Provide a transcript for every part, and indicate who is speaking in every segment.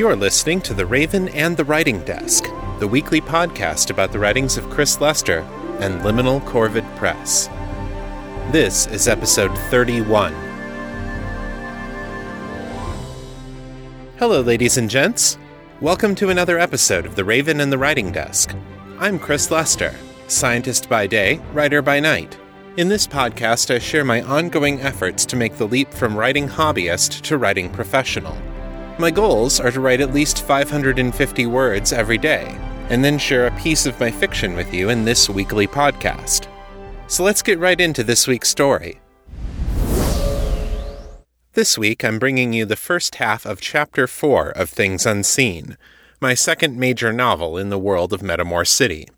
Speaker 1: You're listening to The Raven and the Writing Desk, the weekly podcast about the writings of Chris Lester and Liminal Corvid Press. This is episode 31. Hello, ladies and gents. Welcome to another episode of The Raven and the Writing Desk. I'm Chris Lester, scientist by day, writer by night. In this podcast, I share my ongoing efforts to make the leap from writing hobbyist to writing professional. My goals are to write at least 550 words every day, and then share a piece of my fiction with you in this weekly podcast. So let's get right into this week's story. This week, I'm bringing you the first half of Chapter 4 of Things Unseen, my second major novel in the world of Metamor City.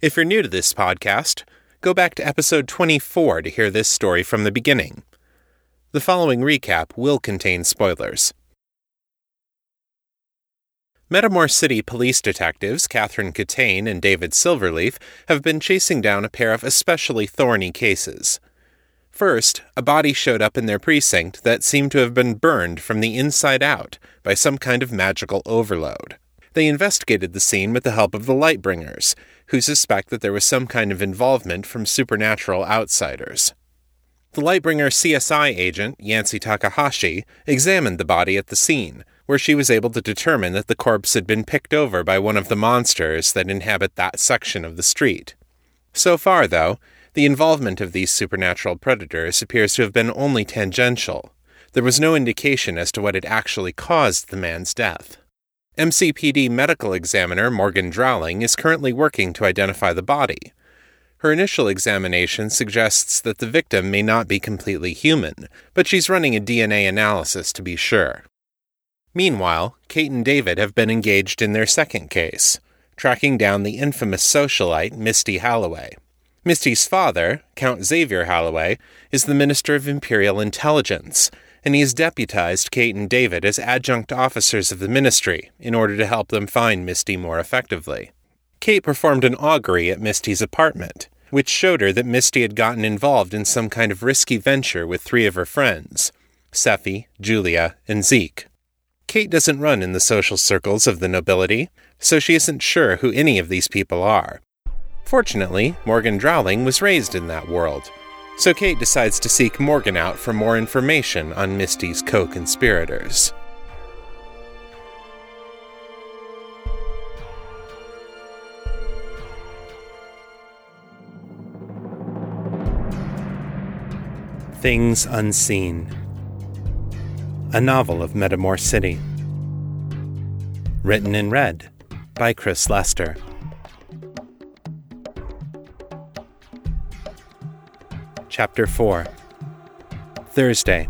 Speaker 1: If you're new to this podcast, go back to episode 24 to hear this story from the beginning. The following recap will contain spoilers. Metamor City police detectives Catherine Catane and David Silverleaf have been chasing down a pair of especially thorny cases. First, a body showed up in their precinct that seemed to have been burned from the inside out by some kind of magical overload. They investigated the scene with the help of the Lightbringers, who suspect that there was some kind of involvement from supernatural outsiders. The Lightbringer CSI agent, Yancy Takahashi, examined the body at the scene, where she was able to determine that the corpse had been picked over by one of the monsters that inhabit that section of the street. So far, though, the involvement of these supernatural predators appears to have been only tangential. There was no indication as to what had actually caused the man's death. MCPD medical examiner Morgan Drowling is currently working to identify the body. Her initial examination suggests that the victim may not be completely human, but she's running a DNA analysis to be sure. Meanwhile, Kate and David have been engaged in their second case, tracking down the infamous socialite Misty Halloway. Misty's father, Count Xavier Halloway, is the Minister of Imperial Intelligence, and he has deputized Kate and David as adjunct officers of the ministry in order to help them find Misty more effectively. Kate performed an augury at Misty's apartment, which showed her that Misty had gotten involved in some kind of risky venture with three of her friends Sephi, Julia, and Zeke. Kate doesn't run in the social circles of the nobility, so she isn't sure who any of these people are. Fortunately, Morgan Drowling was raised in that world, so Kate decides to seek Morgan out for more information on Misty's co conspirators. Things Unseen a novel of Metamor City. Written in red by Chris Lester. Chapter 4 Thursday,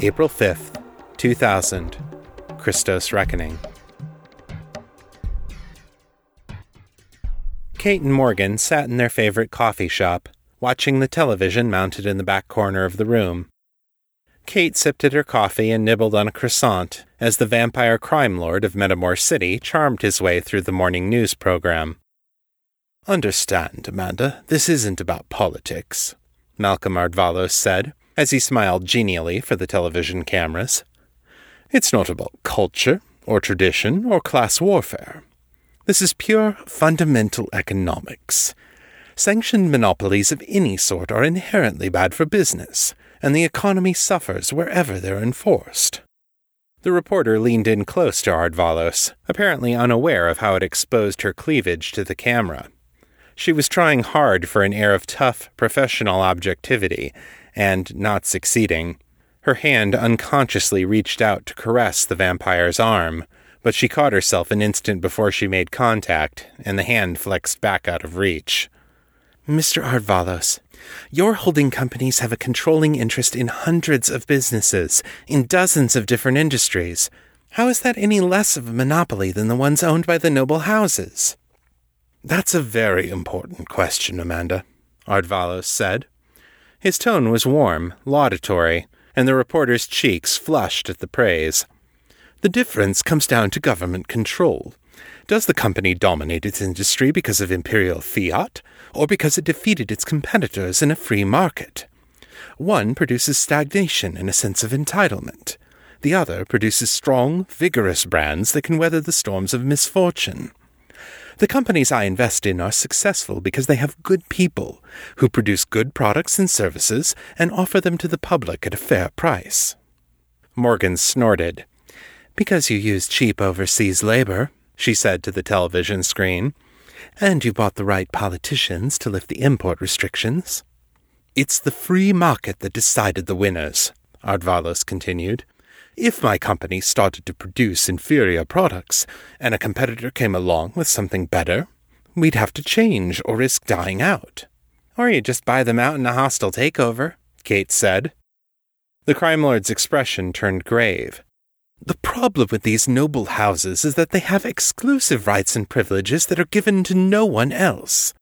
Speaker 1: April 5th, 2000. Christos Reckoning. Kate and Morgan sat in their favorite coffee shop, watching the television mounted in the back corner of the room. Kate sipped at her coffee and nibbled on a croissant as the vampire crime lord of Metamor City charmed his way through the morning news program. Understand, Amanda, this isn't about politics, Malcolm Ardvalos said, as he smiled genially for the television cameras. It's not about culture, or tradition, or class warfare. This is pure fundamental economics. Sanctioned monopolies of any sort are inherently bad for business and the economy suffers wherever they're enforced. The reporter leaned in close to Ardvalos, apparently unaware of how it exposed her cleavage to the camera. She was trying hard for an air of tough, professional objectivity, and not succeeding. Her hand unconsciously reached out to caress the vampire's arm, but she caught herself an instant before she made contact, and the hand flexed back out of reach. Mr. Ardvalos, your holding companies have a controlling interest in hundreds of businesses, in dozens of different industries. How is that any less of a monopoly than the ones owned by the noble houses? That's a very important question, Amanda, Ardvalos said. His tone was warm, laudatory, and the reporter's cheeks flushed at the praise. The difference comes down to government control. Does the company dominate its industry because of imperial fiat, or because it defeated its competitors in a free market? One produces stagnation and a sense of entitlement. The other produces strong, vigorous brands that can weather the storms of misfortune. The companies I invest in are successful because they have good people who produce good products and services and offer them to the public at a fair price. Morgan snorted. Because you use cheap overseas labor, she said to the television screen, and you bought the right politicians to lift the import restrictions. It's the free market that decided the winners, Ardvalos continued. If my company started to produce inferior products and a competitor came along with something better, we'd have to change or risk dying out. Or you just buy them out in a hostile takeover, Kate said. The crime lord's expression turned grave. The problem with these noble houses is that they have exclusive rights and privileges that are given to no one else.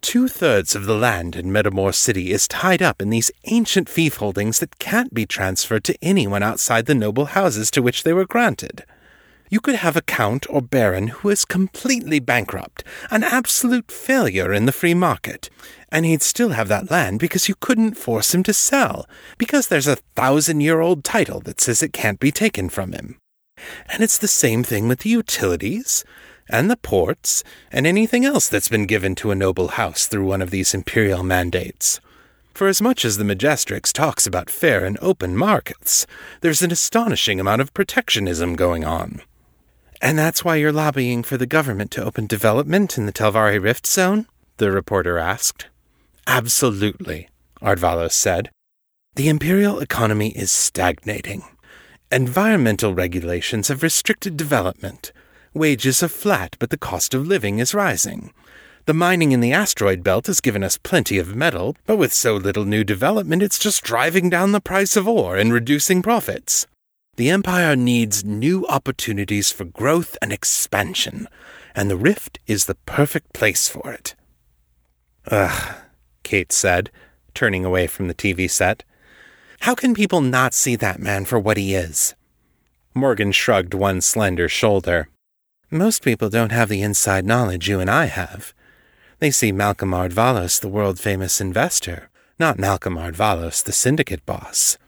Speaker 1: Two thirds of the land in Metamor City is tied up in these ancient fief holdings that can't be transferred to anyone outside the noble houses to which they were granted. You could have a count or baron who is completely bankrupt, an absolute failure in the free market, and he'd still have that land because you couldn't force him to sell, because there's a thousand year old title that says it can't be taken from him. And it's the same thing with the utilities and the ports, and anything else that's been given to a noble house through one of these imperial mandates. For as much as the Majestrix talks about fair and open markets, there's an astonishing amount of protectionism going on. And that's why you're lobbying for the government to open development in the Telvari Rift Zone? the reporter asked. Absolutely, Ardvalos said. The imperial economy is stagnating. Environmental regulations have restricted development, Wages are flat, but the cost of living is rising. The mining in the asteroid belt has given us plenty of metal, but with so little new development, it's just driving down the price of ore and reducing profits. The Empire needs new opportunities for growth and expansion, and the Rift is the perfect place for it. Ugh, Kate said, turning away from the TV set. How can people not see that man for what he is? Morgan shrugged one slender shoulder. Most people don't have the inside knowledge you and I have. They see Malcolm Ardvalos, the world famous investor, not Malcolm Ardvalos, the syndicate boss.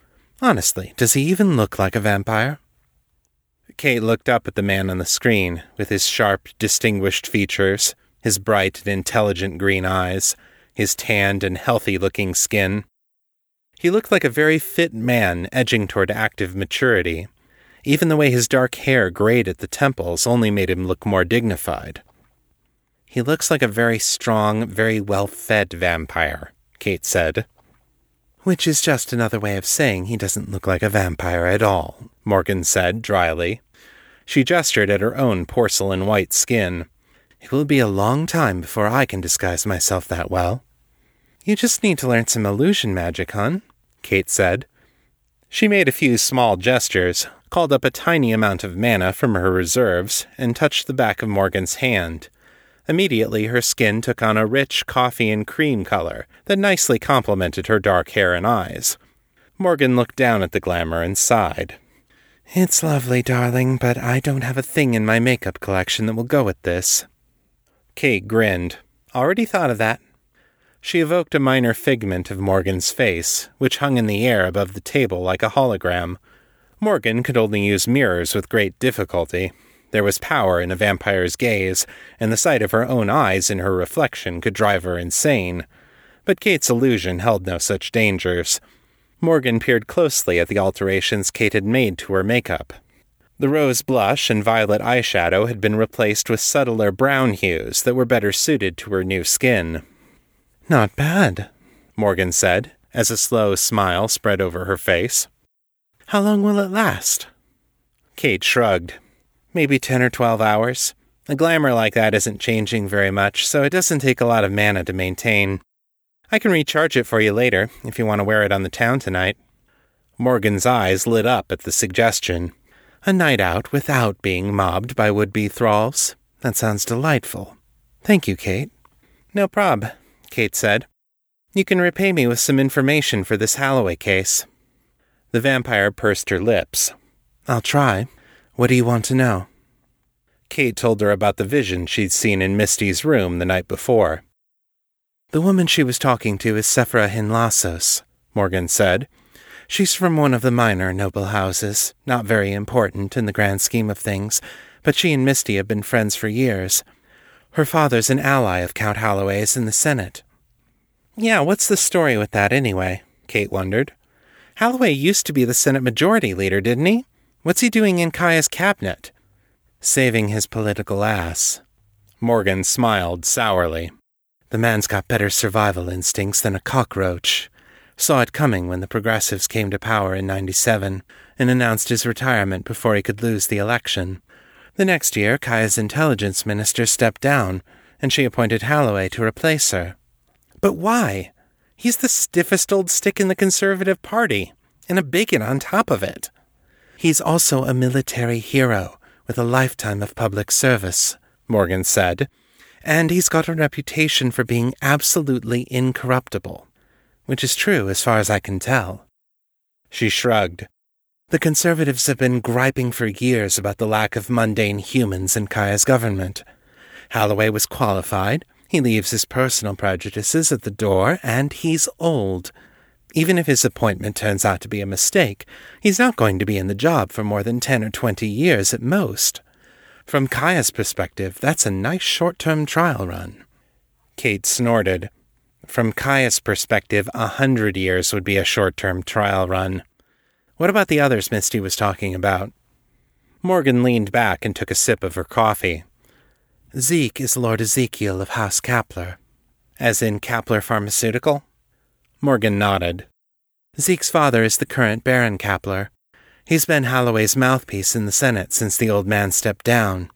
Speaker 1: Honestly, does he even look like a vampire? Kate looked up at the man on the screen, with his sharp, distinguished features, his bright and intelligent green eyes, his tanned and healthy looking skin. He looked like a very fit man edging toward active maturity. Even the way his dark hair grayed at the temples only made him look more dignified. He looks like a very strong, very well fed vampire, Kate said. Which is just another way of saying he doesn't look like a vampire at all, Morgan said dryly. She gestured at her own porcelain white skin. It will be a long time before I can disguise myself that well. You just need to learn some illusion magic, hon, Kate said. She made a few small gestures, called up a tiny amount of mana from her reserves, and touched the back of Morgan's hand. Immediately, her skin took on a rich coffee and cream color that nicely complemented her dark hair and eyes. Morgan looked down at the glamour and sighed. It's lovely, darling, but I don't have a thing in my makeup collection that will go with this. Kate grinned. Already thought of that. She evoked a minor figment of Morgan's face, which hung in the air above the table like a hologram. Morgan could only use mirrors with great difficulty. There was power in a vampire's gaze, and the sight of her own eyes in her reflection could drive her insane. But Kate's illusion held no such dangers. Morgan peered closely at the alterations Kate had made to her makeup. The rose blush and violet eyeshadow had been replaced with subtler brown hues that were better suited to her new skin. Not bad, Morgan said, as a slow smile spread over her face. How long will it last? Kate shrugged. Maybe ten or twelve hours. A glamour like that isn't changing very much, so it doesn't take a lot of mana to maintain. I can recharge it for you later, if you want to wear it on the town tonight. Morgan's eyes lit up at the suggestion. A night out without being mobbed by would be thralls. That sounds delightful. Thank you, Kate. No prob, Kate said. You can repay me with some information for this Holloway case. The vampire pursed her lips. I'll try. What do you want to know? Kate told her about the vision she'd seen in Misty's room the night before. The woman she was talking to is Sephra Hinlassos, Morgan said. She's from one of the minor noble houses, not very important in the grand scheme of things, but she and Misty have been friends for years. Her father's an ally of Count Holloway's in the Senate.
Speaker 2: Yeah, what's the story with that anyway? Kate wondered. Holloway used to be the Senate Majority Leader, didn't he? What's he doing in Kaya's cabinet?
Speaker 1: Saving his political ass.
Speaker 2: Morgan smiled sourly.
Speaker 1: The man's got better survival instincts than a cockroach. Saw it coming when the Progressives came to power in 97 and announced his retirement before he could lose the election. The next year, Kaya's intelligence minister stepped down, and she appointed Holloway to replace her.
Speaker 2: But why? He's the stiffest old stick in the Conservative Party, and a bigot on top of it.
Speaker 1: He's also a military hero with a lifetime of public service, Morgan said, and he's got a reputation for being absolutely incorruptible, which is true as far as I can tell.
Speaker 2: She shrugged.
Speaker 1: The Conservatives have been griping for years about the lack of mundane humans in Kaya's government. Holloway was qualified, he leaves his personal prejudices at the door, and he's old. Even if his appointment turns out to be a mistake, he's not going to be in the job for more than ten or twenty years at most. From Kaya's perspective, that's a nice short term trial run.
Speaker 2: Kate snorted. From Kaya's perspective, a hundred years would be a short term trial run. What about the others Misty was talking about? Morgan leaned back and took a sip of her coffee.
Speaker 1: Zeke is Lord Ezekiel of House Kapler.
Speaker 2: As in Kapler Pharmaceutical? Morgan nodded.
Speaker 1: Zeke's father is the current Baron Kapler. He's been Holloway's mouthpiece in the Senate since the old man stepped down.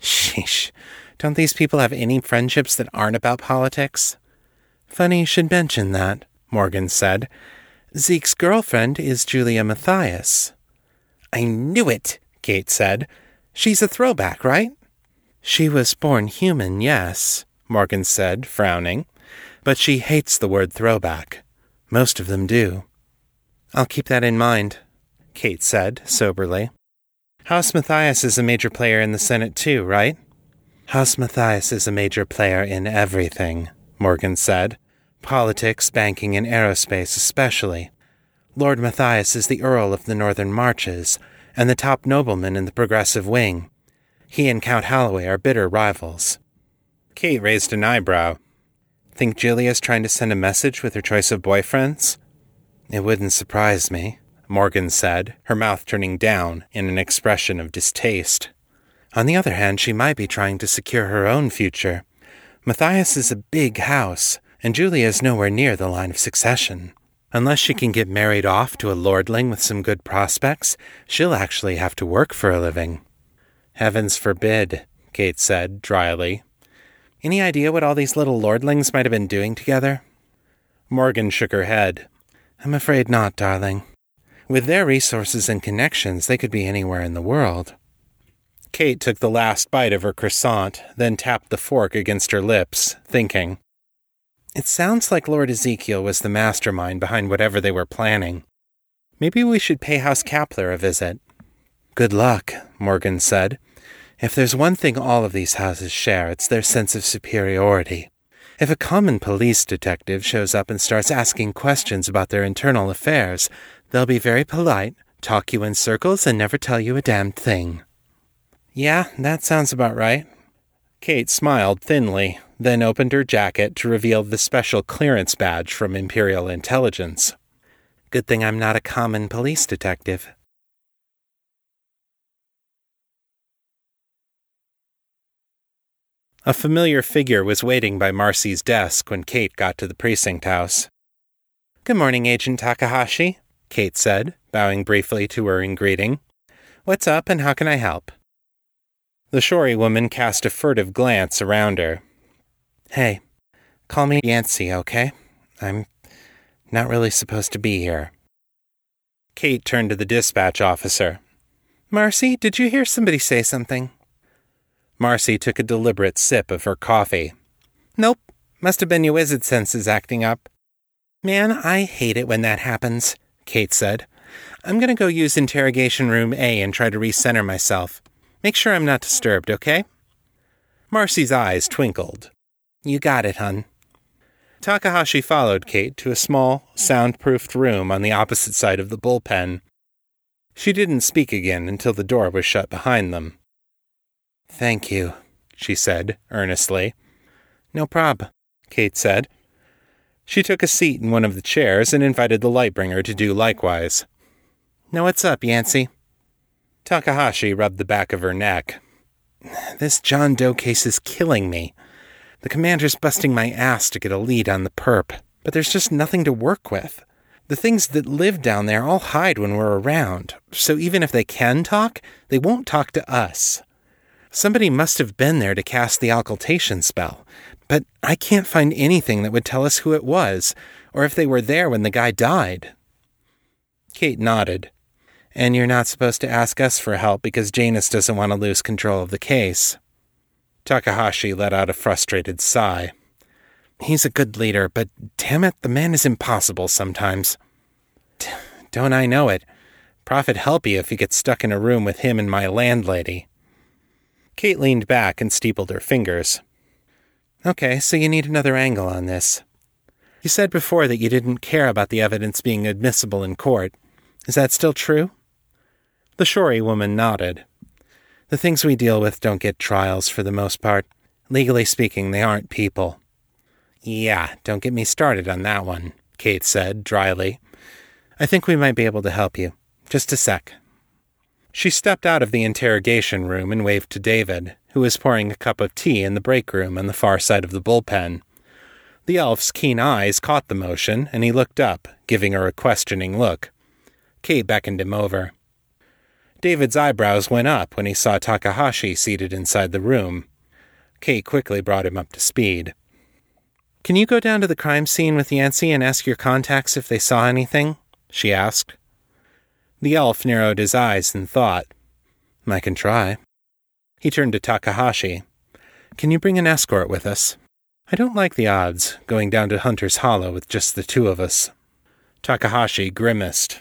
Speaker 2: Sheesh. Don't these people have any friendships that aren't about politics?
Speaker 1: Funny you should mention that, Morgan said. Zeke's girlfriend is Julia Matthias.
Speaker 2: I knew it, Kate said. She's a throwback, right?
Speaker 1: She was born human, yes, Morgan said, frowning. But she hates the word throwback. Most of them do.
Speaker 2: I'll keep that in mind, Kate said, soberly. House Matthias is a major player in the Senate, too, right?
Speaker 1: House Matthias is a major player in everything, Morgan said politics, banking, and aerospace especially. Lord Matthias is the Earl of the Northern Marches and the top nobleman in the progressive wing. He and Count Holloway are bitter rivals.
Speaker 2: Kate raised an eyebrow.
Speaker 1: Think Julia's trying to send a message with her choice of boyfriends?
Speaker 2: It wouldn't surprise me, Morgan said, her mouth turning down in an expression of distaste.
Speaker 1: On the other hand, she might be trying to secure her own future. Matthias is a big house, and Julia is nowhere near the line of succession. Unless she can get married off to a lordling with some good prospects, she'll actually have to work for a living.
Speaker 2: Heavens forbid, Kate said dryly. Any idea what all these little lordlings might have been doing together? Morgan shook her head.
Speaker 1: I'm afraid not, darling. With their resources and connections, they could be anywhere in the world.
Speaker 2: Kate took the last bite of her croissant, then tapped the fork against her lips, thinking. It sounds like Lord Ezekiel was the mastermind behind whatever they were planning. Maybe we should pay House Kapler a visit.
Speaker 1: Good luck, Morgan said. If there's one thing all of these houses share, it's their sense of superiority. If a common police detective shows up and starts asking questions about their internal affairs, they'll be very polite, talk you in circles, and never tell you a damned thing.
Speaker 2: Yeah, that sounds about right. Kate smiled thinly, then opened her jacket to reveal the special clearance badge from Imperial Intelligence.
Speaker 1: Good thing I'm not a common police detective.
Speaker 2: A familiar figure was waiting by Marcy's desk when Kate got to the precinct house. Good morning, Agent Takahashi, Kate said, bowing briefly to her in greeting. What's up and how can I help? The Shori woman cast a furtive glance around her.
Speaker 1: Hey, call me Yancy, okay? I'm not really supposed to be here.
Speaker 2: Kate turned to the dispatch officer. Marcy, did you hear somebody say something? Marcy took a deliberate sip of her coffee. Nope, must have been your wizard senses acting up. Man, I hate it when that happens, Kate said. I'm going to go use interrogation room A and try to recenter myself. Make sure I'm not disturbed, okay? Marcy's eyes twinkled. You got it, hun.
Speaker 1: Takahashi followed Kate to a small, soundproofed room on the opposite side of the bullpen. She didn't speak again until the door was shut behind them. Thank you, she said earnestly. No prob, Kate said. She took a seat in one of the chairs and invited the lightbringer to do likewise. Now what's up, Yancey? Takahashi rubbed the back of her neck. This John Doe case is killing me. The commander's busting my ass to get a lead on the perp, but there's just nothing to work with. The things that live down there all hide when we're around, so even if they can talk, they won't talk to us. Somebody must have been there to cast the occultation spell, but I can't find anything that would tell us who it was, or if they were there when the guy died. Kate nodded. And you're not supposed to ask us for help because Janus doesn't want to lose control of the case. Takahashi let out a frustrated sigh. He's a good leader, but damn it, the man is impossible sometimes. Don't I know it? Prophet help you if you get stuck in a room with him and my landlady. Kate leaned back and steepled her fingers. Okay, so you need another angle on this. You said before that you didn't care about the evidence being admissible in court. Is that still true? The Shori woman nodded. The things we deal with don't get trials for the most part. Legally speaking, they aren't people. Yeah, don't get me started on that one, Kate said dryly. I think we might be able to help you. Just a sec. She stepped out of the interrogation room and waved to David, who was pouring a cup of tea in the break room on the far side of the bullpen. The elf's keen eyes caught the motion, and he looked up, giving her a questioning look. Kate beckoned him over. David's eyebrows went up when he saw Takahashi seated inside the room. Kate quickly brought him up to speed. Can you go down to the crime scene with Yancey and ask your contacts if they saw anything? she asked. The elf narrowed his eyes in thought. I can try. He turned to Takahashi. Can you bring an escort with us? I don't like the odds, going down to Hunter's Hollow with just the two of us. Takahashi grimaced.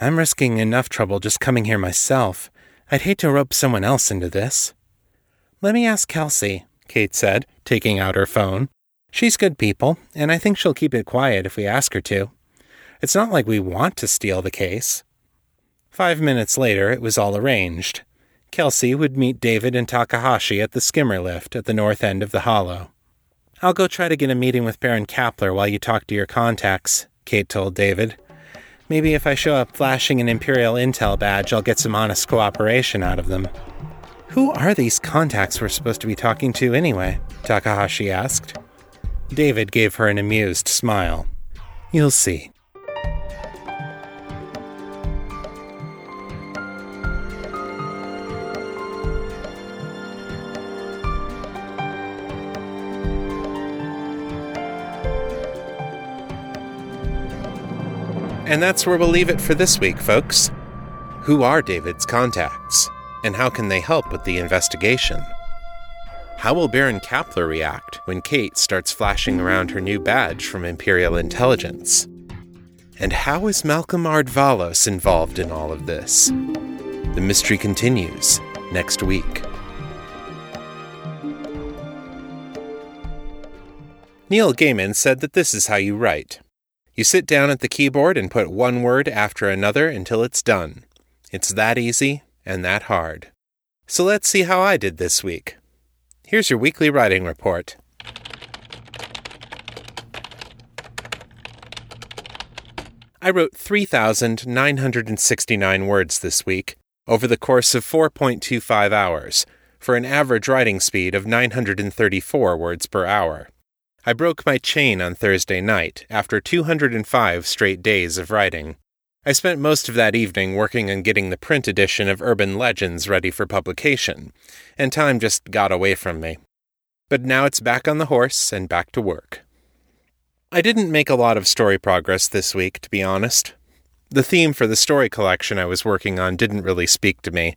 Speaker 1: I'm risking enough trouble just coming here myself. I'd hate to rope someone else into this. Let me ask Kelsey, Kate said, taking out her phone. She's good people, and I think she'll keep it quiet if we ask her to. It's not like we want to steal the case. Five minutes later, it was all arranged. Kelsey would meet David and Takahashi at the skimmer lift at the north end of the hollow. I'll go try to get a meeting with Baron Kapler while you talk to your contacts, Kate told David. Maybe if I show up flashing an Imperial Intel badge, I'll get some honest cooperation out of them. Who are these contacts we're supposed to be talking to anyway? Takahashi asked. David gave her an amused smile. You'll see.
Speaker 3: And that's where we'll leave it for this week, folks. Who are David's contacts? And how can they help with the investigation? How will Baron Kapler react when Kate starts flashing around her new badge from Imperial Intelligence? And how is Malcolm Ardvalos involved in all of this? The mystery continues next week. Neil Gaiman said that this is how you write. You sit down at the keyboard and put one word after another until it's done. It's that easy and that hard. So let's see how I did this week. Here's your weekly writing report. I wrote 3,969 words this week over the course of 4.25 hours for an average writing speed of 934 words per hour. I broke my chain on Thursday night after 205 straight days of writing. I spent most of that evening working on getting the print edition of Urban Legends ready for publication, and time just got away from me. But now it's back on the horse and back to work. I didn't make a lot of story progress this week, to be honest. The theme for the story collection I was working on didn't really speak to me,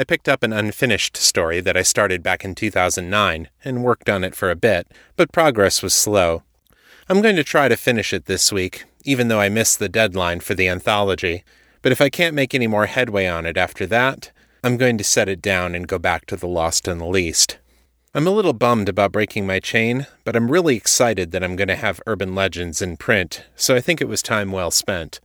Speaker 3: I picked up an unfinished story that I started back in 2009 and worked on it for a bit, but progress was slow. I'm going to try to finish it this week, even though I missed the deadline for the anthology, but if I can't make any more headway on it after that, I'm going to set it down and go back to the Lost and the Least.
Speaker 1: I'm a little bummed about breaking my chain, but I'm really excited that I'm going to have Urban Legends in print, so I think it was time well spent.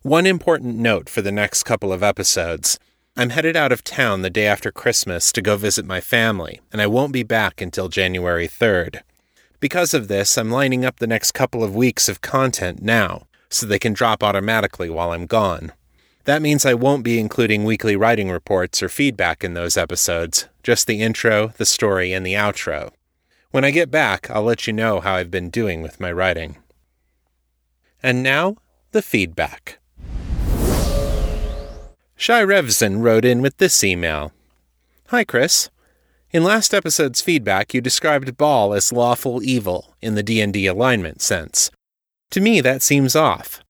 Speaker 1: One important note for the next couple of episodes I'm headed out of town the day after Christmas to go visit my family, and I won't be back until January 3rd. Because of this, I'm lining up the next couple of weeks of content now, so they can drop automatically while I'm gone. That means I won't be including weekly writing reports or feedback in those episodes, just the intro, the story, and the outro. When I get back, I'll let you know how I've been doing with my writing. And now, the feedback. Shai Revzen wrote in with this email Hi, Chris. In last episode's feedback, you described Baal as lawful evil in the D&D alignment sense. To me, that seems off.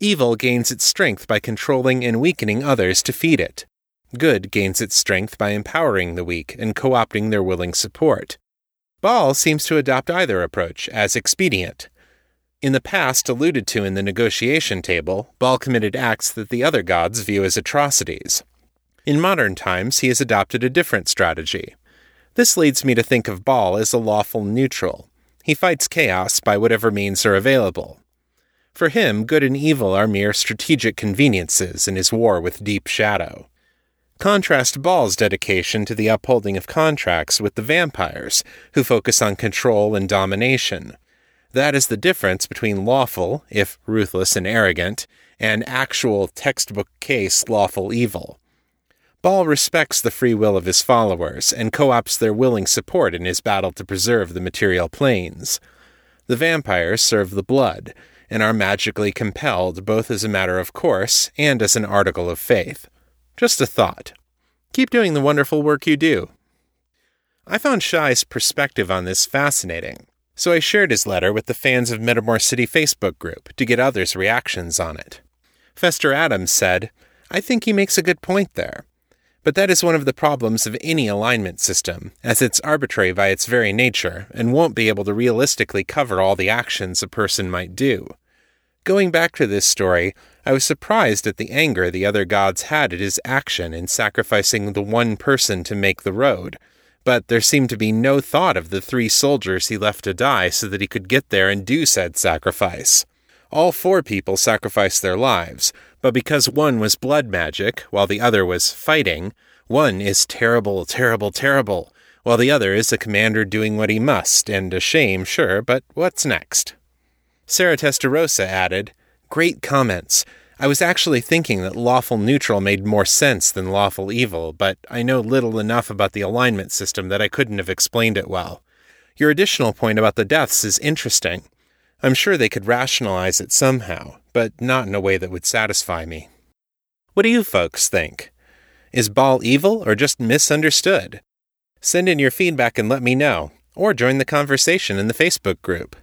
Speaker 1: Evil gains its strength by controlling and weakening others to feed it. Good gains its strength by empowering the weak and co opting their willing support. Baal seems to adopt either approach as expedient. In the past, alluded to in the negotiation table, Baal committed acts that the other gods view as atrocities. In modern times, he has adopted a different strategy. This leads me to think of Baal as a lawful neutral. He fights chaos by whatever means are available. For him, good and evil are mere strategic conveniences in his war with Deep Shadow. Contrast Baal's dedication to the upholding of contracts with the vampires, who focus on control and domination. That is the difference between lawful, if ruthless and arrogant, and actual textbook case lawful evil. Baal respects the free will of his followers and co opts their willing support in his battle to preserve the material planes. The vampires serve the blood, and are magically compelled both as a matter of course and as an article of faith. Just a thought. Keep doing the wonderful work you do. I found Shai's perspective on this fascinating, so I shared his letter with the fans of Metamor City Facebook group to get others' reactions on it. Fester Adams said, I think he makes a good point there. But that is one of the problems of any alignment system, as it's arbitrary by its very nature and won't be able to realistically cover all the actions a person might do. Going back to this story, I was surprised at the anger the other gods had at his action in sacrificing the one person to make the road, but there seemed to be no thought of the three soldiers he left to die so that he could get there and do said sacrifice. All four people sacrificed their lives, but because one was blood magic, while the other was fighting, one is terrible, terrible, terrible, while the other is a commander doing what he must, and a shame, sure, but what's next? Sarah Testarossa added, Great comments. I was actually thinking that lawful neutral made more sense than lawful evil, but I know little enough about the alignment system that I couldn't have explained it well. Your additional point about the deaths is interesting. I'm sure they could rationalize it somehow, but not in a way that would satisfy me. What do you folks think? Is Baal evil or just misunderstood? Send in your feedback and let me know, or join the conversation in the Facebook group.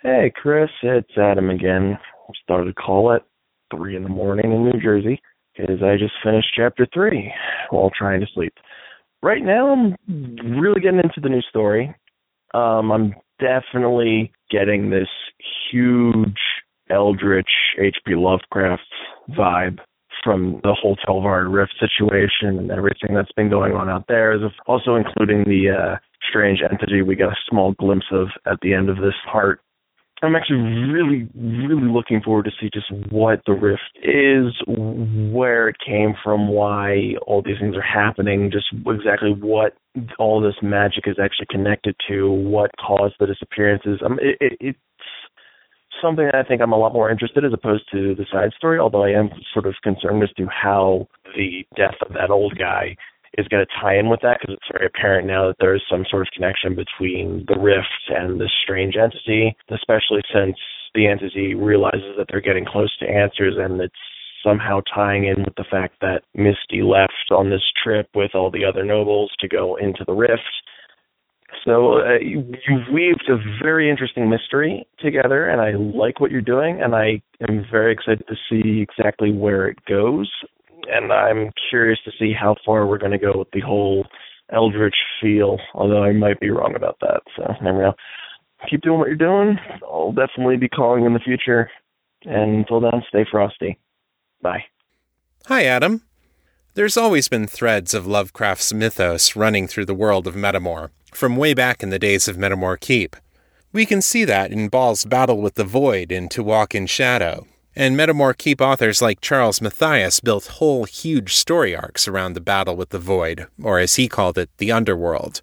Speaker 4: Hey, Chris, it's Adam again. Started a call at 3 in the morning in New Jersey because I just finished chapter 3 while trying to sleep. Right now, I'm really getting into the new story. Um, I'm definitely getting this huge eldritch H.P. Lovecraft vibe from the whole Telvar Rift situation and everything that's been going on out there, also including the uh, strange entity we got a small glimpse of at the end of this part. I'm actually really, really looking forward to see just what the rift is, where it came from, why all these things are happening, just exactly what all this magic is actually connected to, what caused the disappearances. Um, it, it, it's something that I think I'm a lot more interested as opposed to the side story, although I am sort of concerned as to how the death of that old guy is going to tie in with that because it's very apparent now that there's some sort of connection between the rift and this strange entity, especially since the entity realizes that they're getting close to answers and it's somehow tying in with the fact that Misty left on this trip with all the other nobles to go into the rift. So uh, you, you've weaved a very interesting mystery together, and I like what you're doing, and I am very excited to see exactly where it goes and I'm curious to see how far we're going to go with the whole Eldritch feel. Although I might be wrong about that, so never know. Keep doing what you're doing. I'll definitely be calling in the future. And until then, stay frosty. Bye.
Speaker 1: Hi, Adam. There's always been threads of Lovecraft's mythos running through the world of Metamor, from way back in the days of Metamor Keep. We can see that in Baal's battle with the Void in To Walk in Shadow, and Metamor Keep authors like Charles Matthias built whole huge story arcs around the battle with the Void, or as he called it, the Underworld.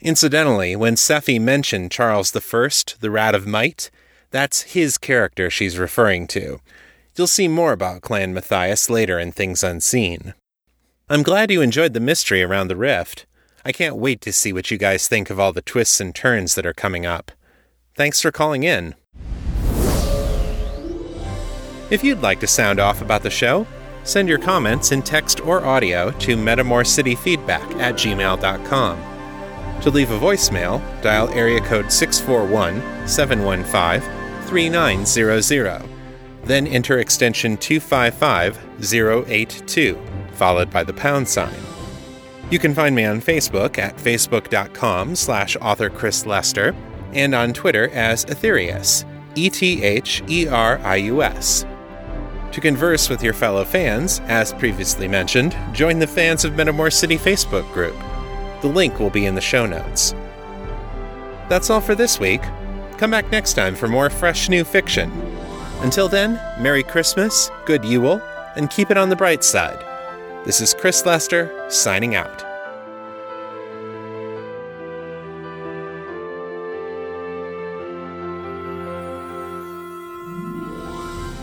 Speaker 1: Incidentally, when Sephi mentioned Charles I, the Rat of Might, that's his character she's referring to. You'll see more about Clan Matthias later in Things Unseen. I'm glad you enjoyed the mystery around the rift. I can't wait to see what you guys think of all the twists and turns that are coming up. Thanks for calling in. If you'd like to sound off about the show, send your comments in text or audio to metamorcityfeedback at gmail.com. To leave a voicemail, dial area code 641 715 3900. Then enter extension 255082, followed by the pound sign. You can find me on Facebook at facebook.com slash author Chris Lester and on Twitter as Etherius, E T H E R I U S. To converse with your fellow fans, as previously mentioned, join the Fans of Metamor City Facebook group. The link will be in the show notes. That's all for this week. Come back next time for more fresh new fiction. Until then, Merry Christmas, good Yule, and keep it on the bright side. This is Chris Lester, signing out.